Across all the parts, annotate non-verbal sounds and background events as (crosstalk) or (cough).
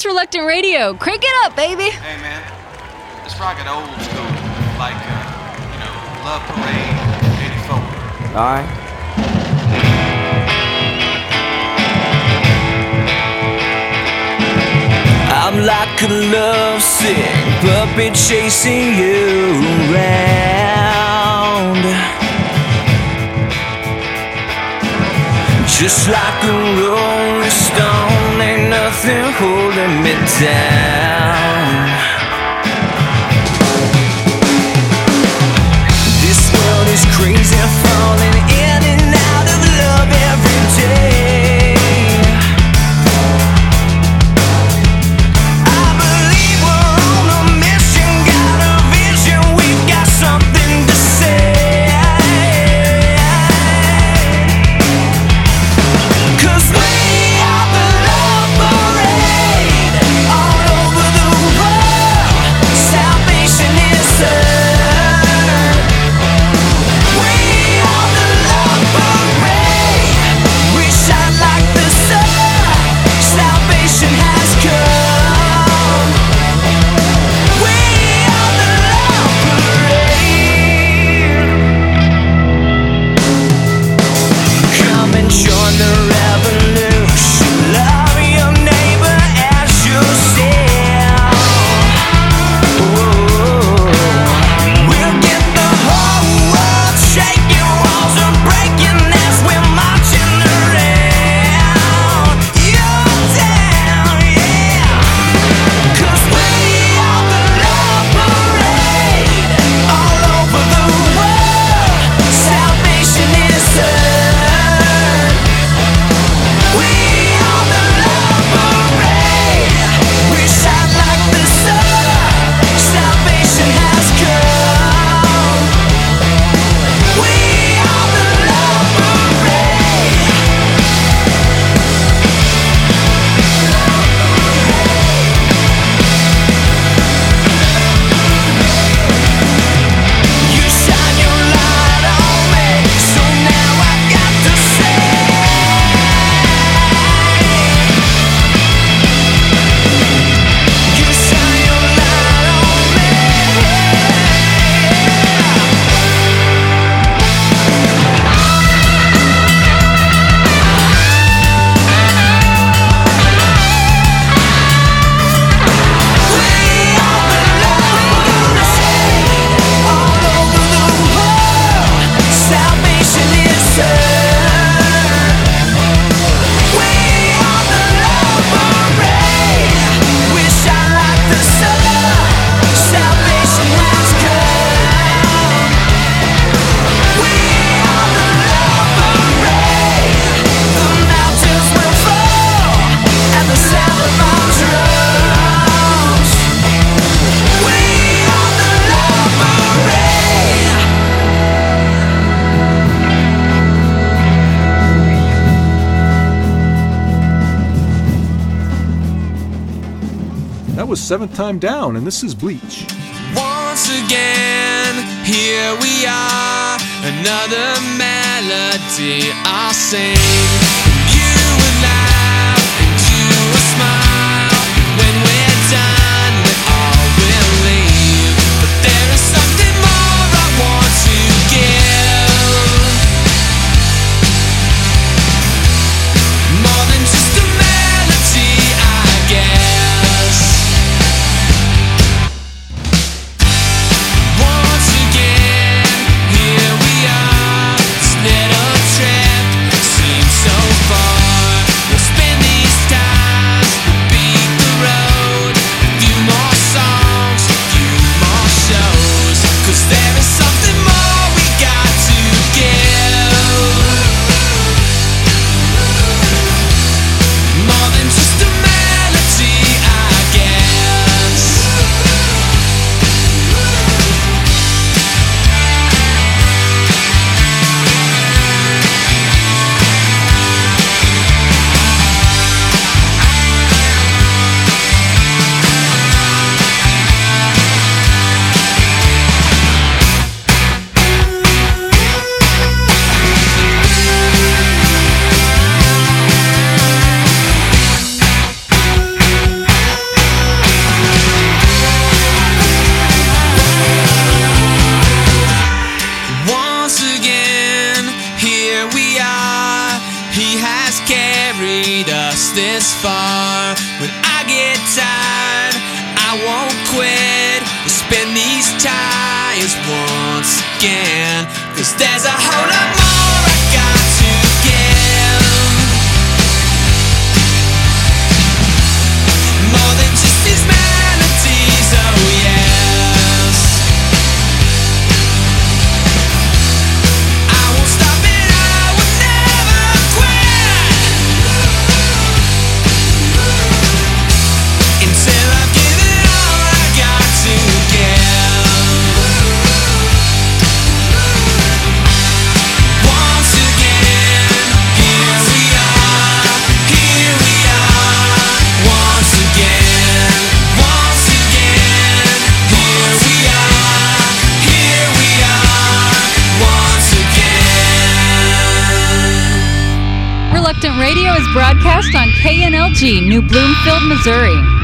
It's Reluctant Radio. Crank it up, baby. Hey, man. Let's rock it old school. Like, uh, you know, Love Parade 84. All right. I'm like a lovesick puppet chasing you around. Just like a rolling stone nothing holding me down. This world is crazy, falling in and out of love every day. seventh time down, and this is Bleach. Once again, here we are, another melody I sing. KNLG, New Bloomfield, Missouri.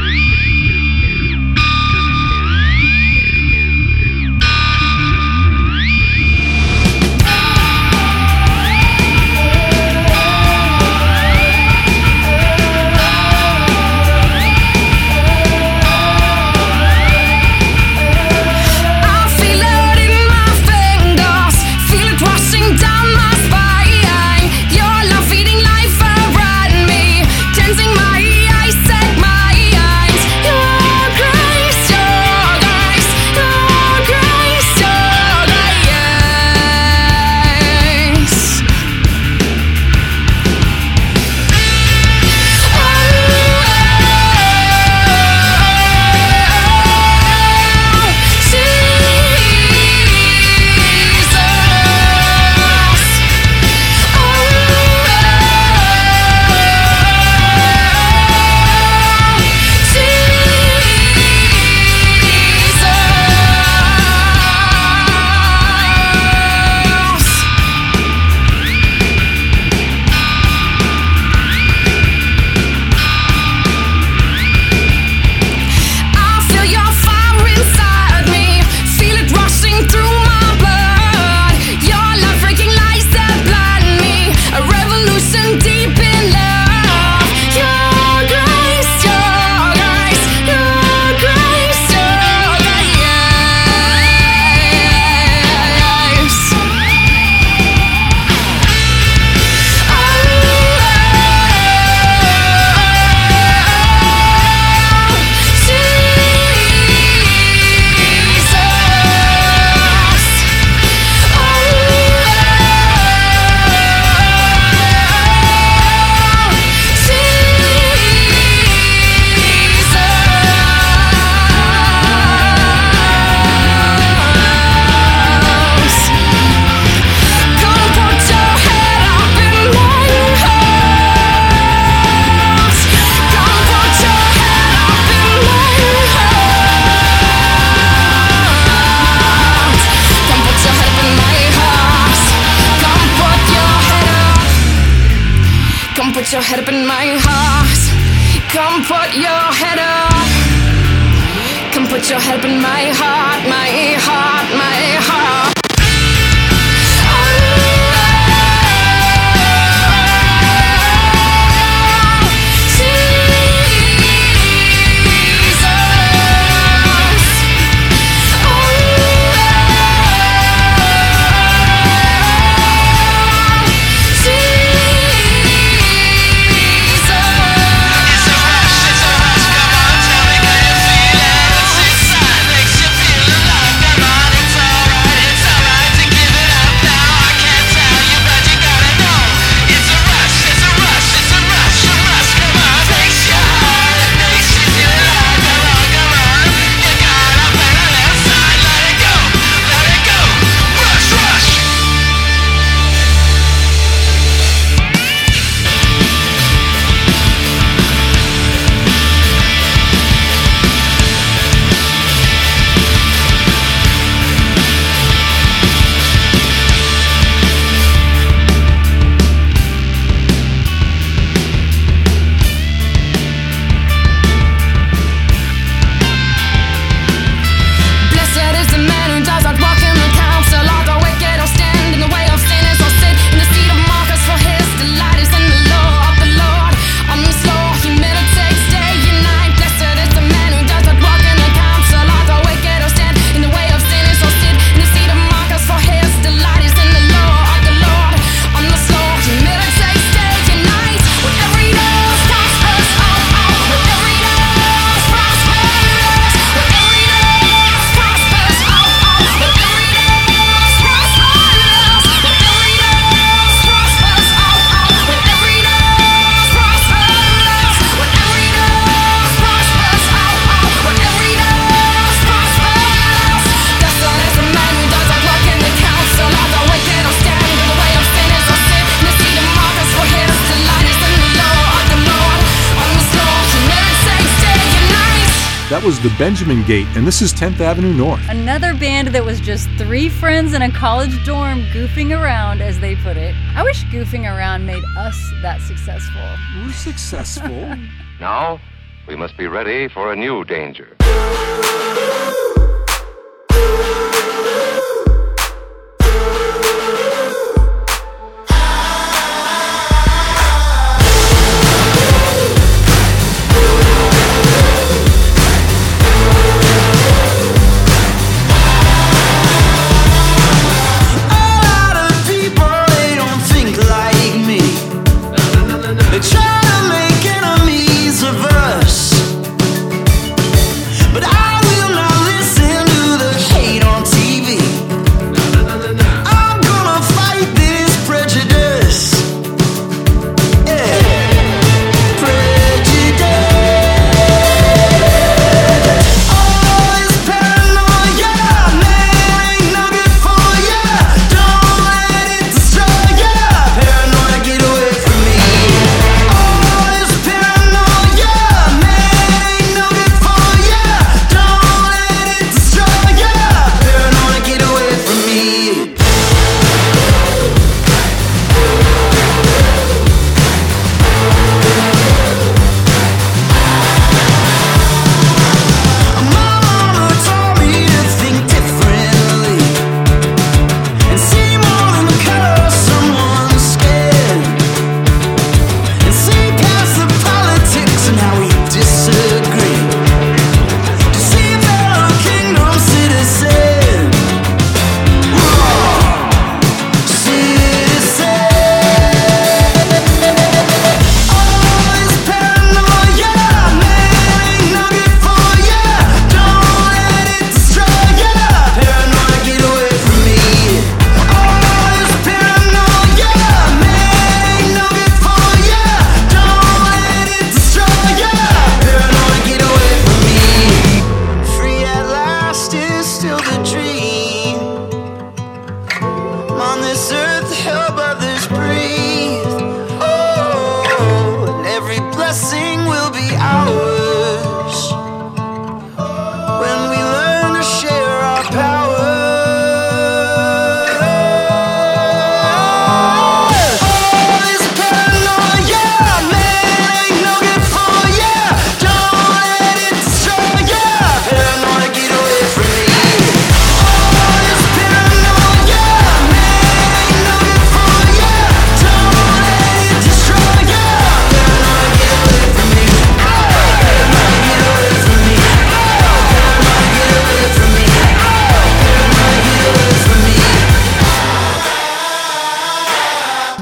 Was the Benjamin Gate, and this is 10th Avenue North. Another band that was just three friends in a college dorm goofing around, as they put it. I wish goofing around made us that successful. We're successful. (laughs) Now, we must be ready for a new danger.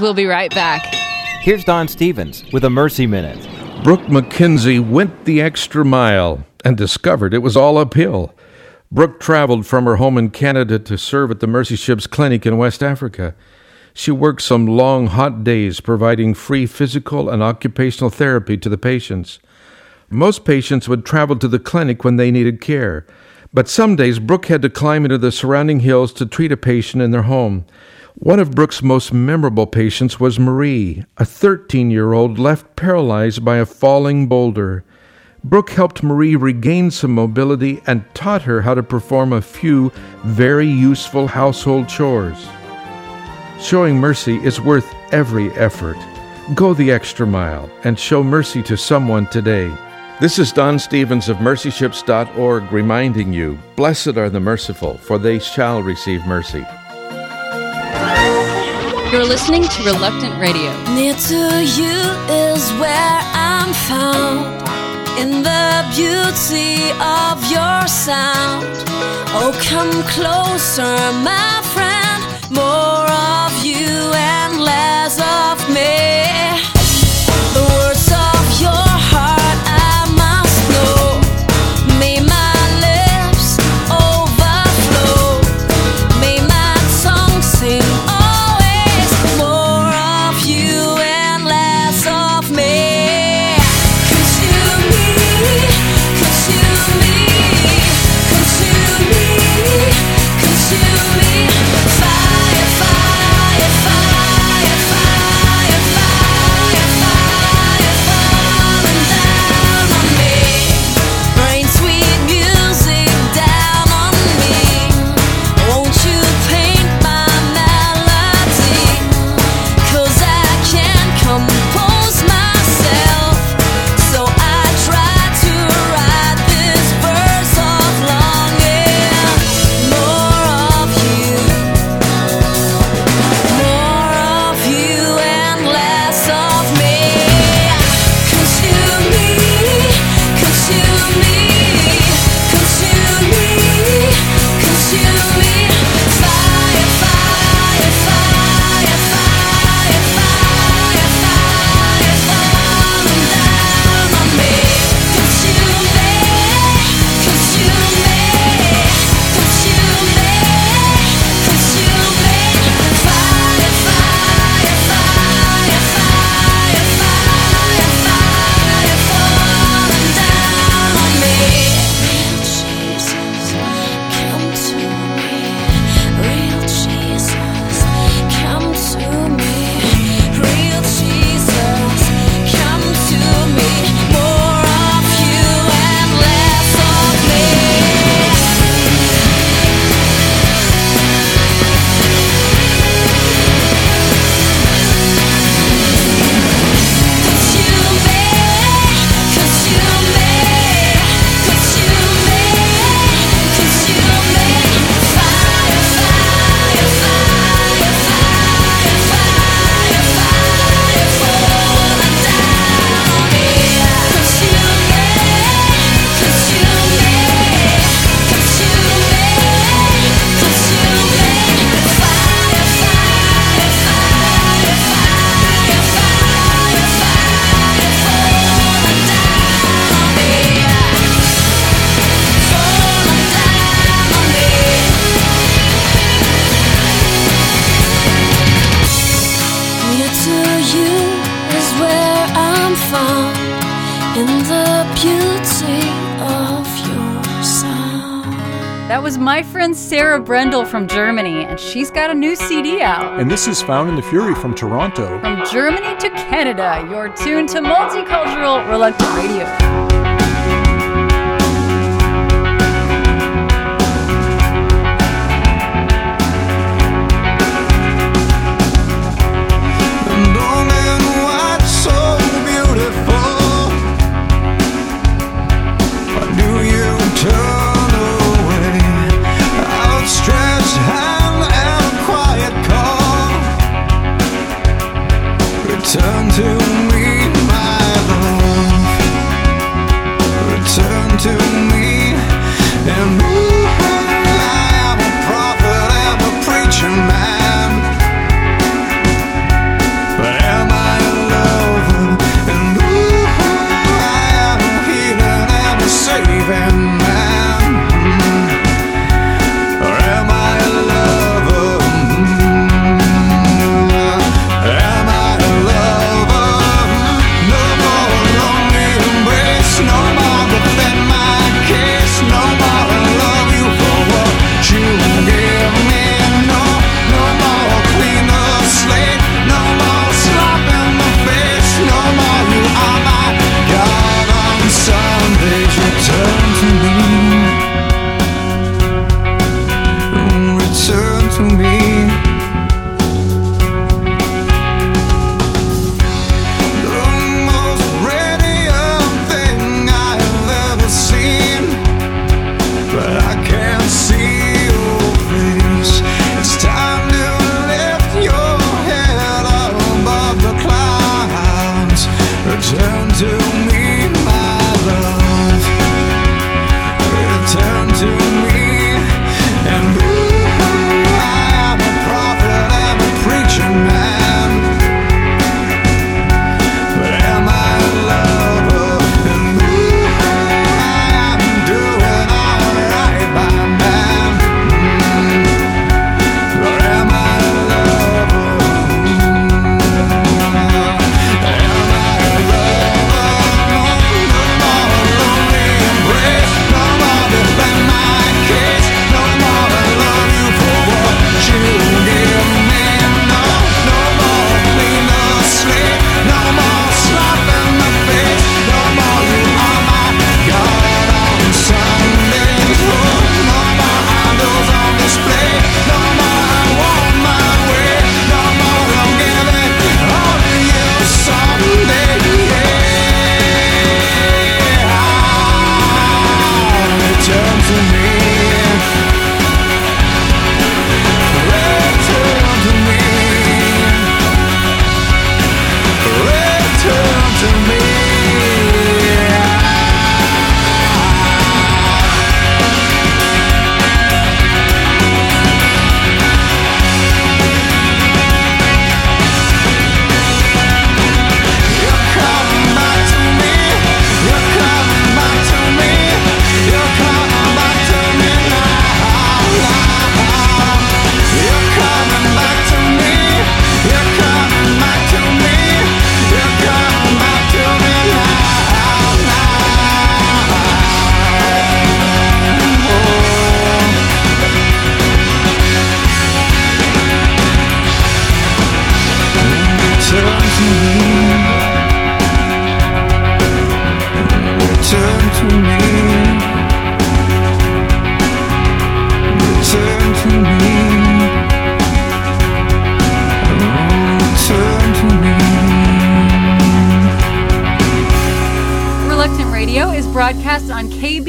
We'll be right back. Here's Don Stephens with a Mercy Minute. Brooke McKenzie went the extra mile and discovered it was all uphill. Brooke traveled from her home in Canada to serve at the Mercy Ships Clinic in West Africa. She worked some long, hot days providing free physical and occupational therapy to the patients. Most patients would travel to the clinic when they needed care, but some days Brooke had to climb into the surrounding hills to treat a patient in their home. One of Brooke's most memorable patients was Marie, a 13 year old left paralyzed by a falling boulder. Brooke helped Marie regain some mobility and taught her how to perform a few very useful household chores. Showing mercy is worth every effort. Go the extra mile and show mercy to someone today. This is Don Stephens of mercyships.org reminding you Blessed are the merciful, for they shall receive mercy. You're listening to Reluctant Radio. Near to you is where I'm found in the beauty of your sound. Oh, come closer, my friend. More Sarah Brendel from Germany, and she's got a new CD out. And this is Found in the Fury from Toronto. From Germany to Canada, you're tuned to Multicultural Reluctant Radio. I'm out.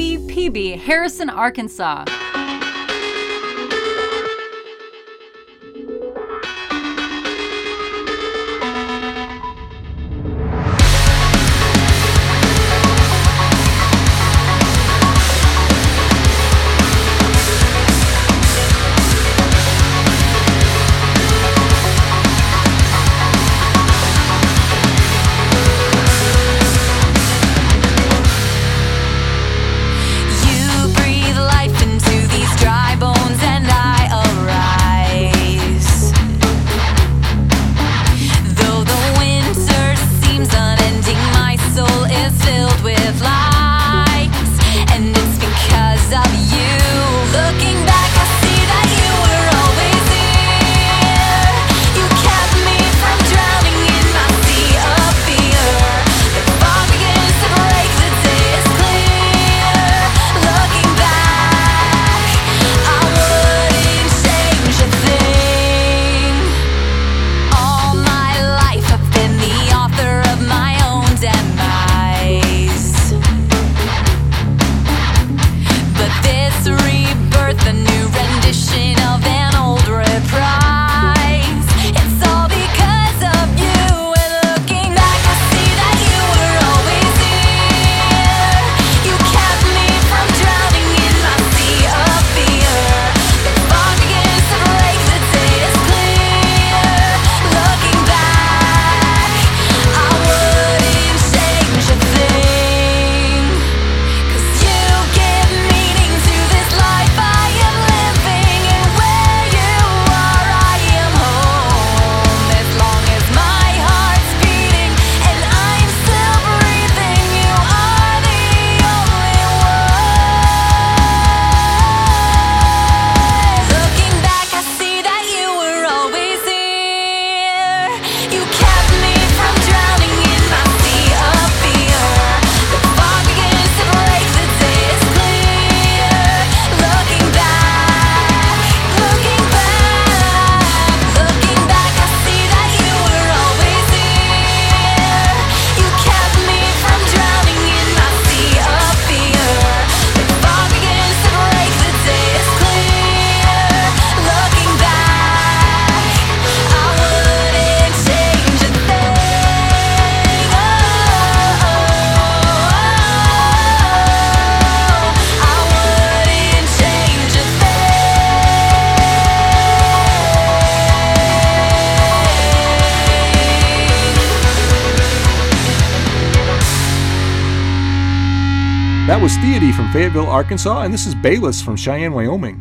WPB Harrison, Arkansas. That was Theody from Fayetteville, Arkansas, and this is Bayless from Cheyenne, Wyoming.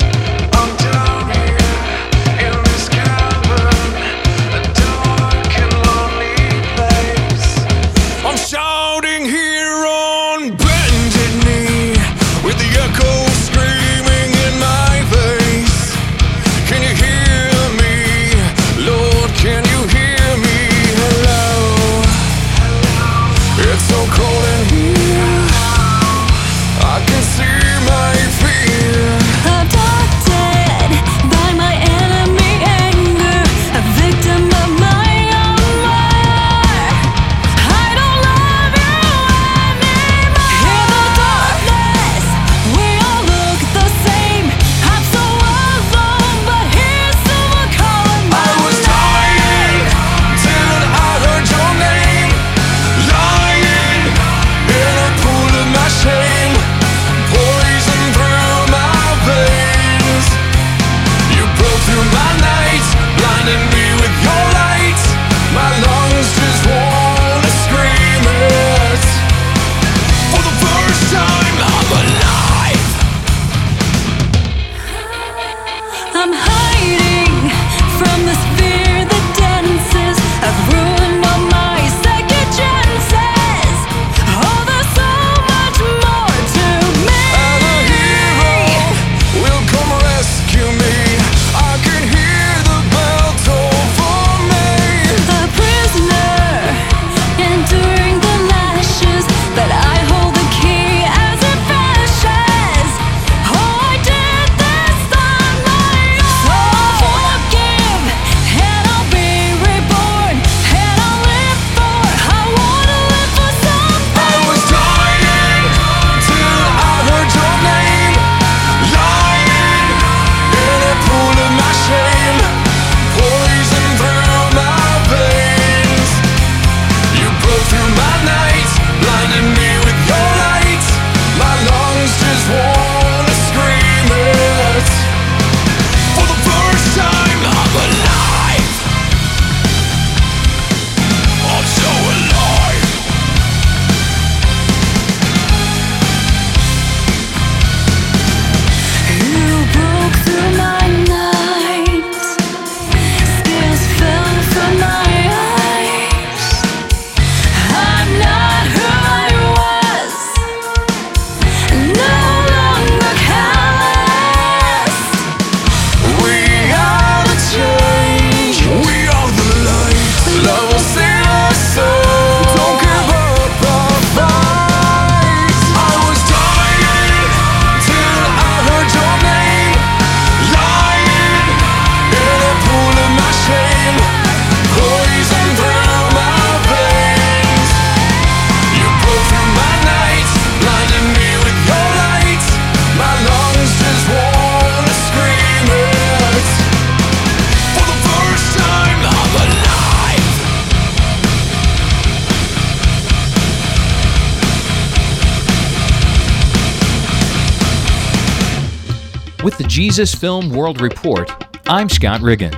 Jesus Film World Report, I'm Scott Riggin.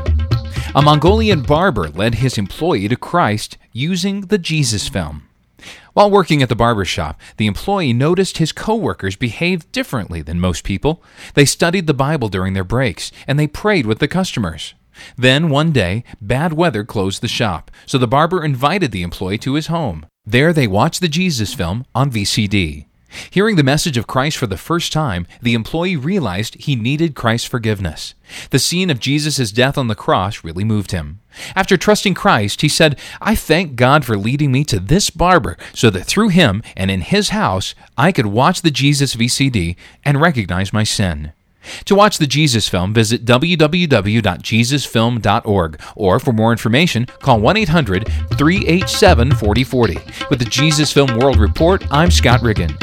A Mongolian barber led his employee to Christ using the Jesus film. While working at the barber shop, the employee noticed his coworkers behaved differently than most people. They studied the Bible during their breaks, and they prayed with the customers. Then, one day, bad weather closed the shop, so the barber invited the employee to his home. There, they watched the Jesus film on VCD. Hearing the message of Christ for the first time, the employee realized he needed Christ's forgiveness. The scene of Jesus' death on the cross really moved him. After trusting Christ, he said, I thank God for leading me to this barber so that through him and in his house I could watch the Jesus VCD and recognize my sin. To watch the Jesus film, visit www.jesusfilm.org or for more information, call 1 800 387 4040. With the Jesus Film World Report, I'm Scott Riggin.